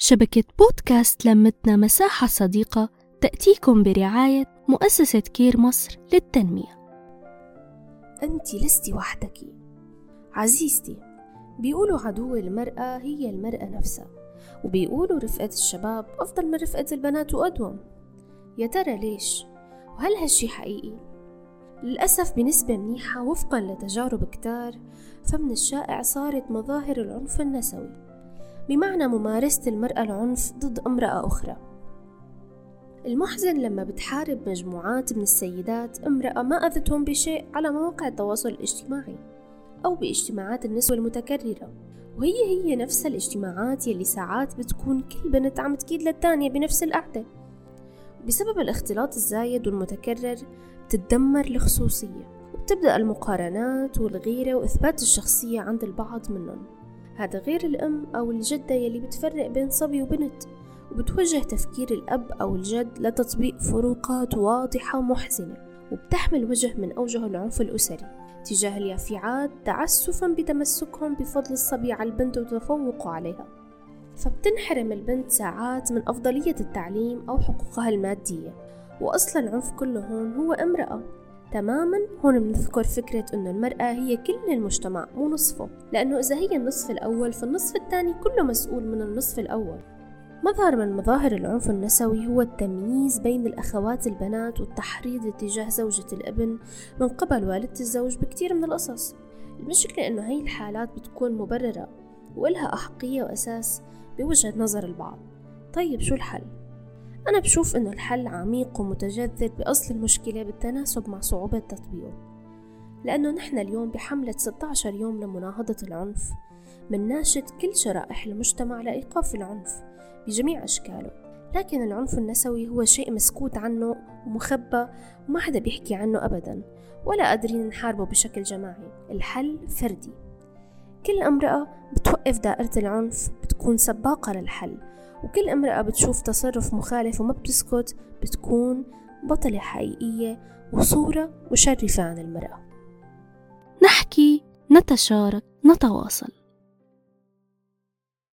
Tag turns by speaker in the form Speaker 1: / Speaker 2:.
Speaker 1: شبكة بودكاست لمتنا مساحة صديقة تأتيكم برعاية مؤسسة كير مصر للتنمية
Speaker 2: أنت لست وحدك عزيزتي بيقولوا عدو المرأة هي المرأة نفسها وبيقولوا رفقة الشباب أفضل من رفقة البنات وأدوم يا ترى ليش؟ وهل هالشي حقيقي؟ للأسف بنسبة منيحة وفقا لتجارب كتار فمن الشائع صارت مظاهر العنف النسوي بمعنى ممارسة المرأة العنف ضد امرأة أخرى. المحزن لما بتحارب مجموعات من السيدات امرأة ما أذتهم بشيء على مواقع التواصل الاجتماعي أو باجتماعات النسوة المتكررة. وهي هي نفس الاجتماعات يلي ساعات بتكون كل بنت عم تكيد للتانية بنفس القعدة. بسبب الاختلاط الزايد والمتكرر بتتدمر الخصوصية وبتبدأ المقارنات والغيرة وإثبات الشخصية عند البعض منهم. هذا غير الأم أو الجدة يلي بتفرق بين صبي وبنت وبتوجه تفكير الأب أو الجد لتطبيق فروقات واضحة ومحزنة وبتحمل وجه من أوجه العنف الأسري تجاه اليافعات تعسفا بتمسكهم بفضل الصبي على البنت وتفوقه عليها. فبتنحرم البنت ساعات من أفضلية التعليم أو حقوقها المادية وأصل العنف كله هون هو امرأة. تماما هون بنذكر فكرة أنه المرأة هي كل المجتمع مو نصفه. لأنه إذا هي النصف الأول فالنصف الثاني كله مسؤول من النصف الأول. مظهر من مظاهر العنف النسوي هو التمييز بين الأخوات البنات والتحريض اتجاه زوجة الابن من قبل والدة الزوج بكتير من القصص. المشكلة إنه هاي الحالات بتكون مبررة وإلها أحقية وأساس بوجهة نظر البعض. طيب شو الحل؟ أنا بشوف إنه الحل عميق ومتجذر بأصل المشكلة بالتناسب مع صعوبة تطبيقه. لأنه نحن اليوم بحملة 16 يوم لمناهضة العنف منناشد كل شرائح المجتمع لإيقاف العنف بجميع أشكاله. لكن العنف النسوي هو شيء مسكوت عنه ومخبى وما حدا بيحكي عنه أبدا ولا قادرين نحاربه بشكل جماعي. الحل فردي. كل امرأة بتوقف دائرة العنف بتكون سباقة للحل. وكل امرأة بتشوف تصرف مخالف وما بتسكت بتكون بطلة حقيقية وصورة مشرفة عن المرأة.
Speaker 1: نحكي نتشارك نتواصل.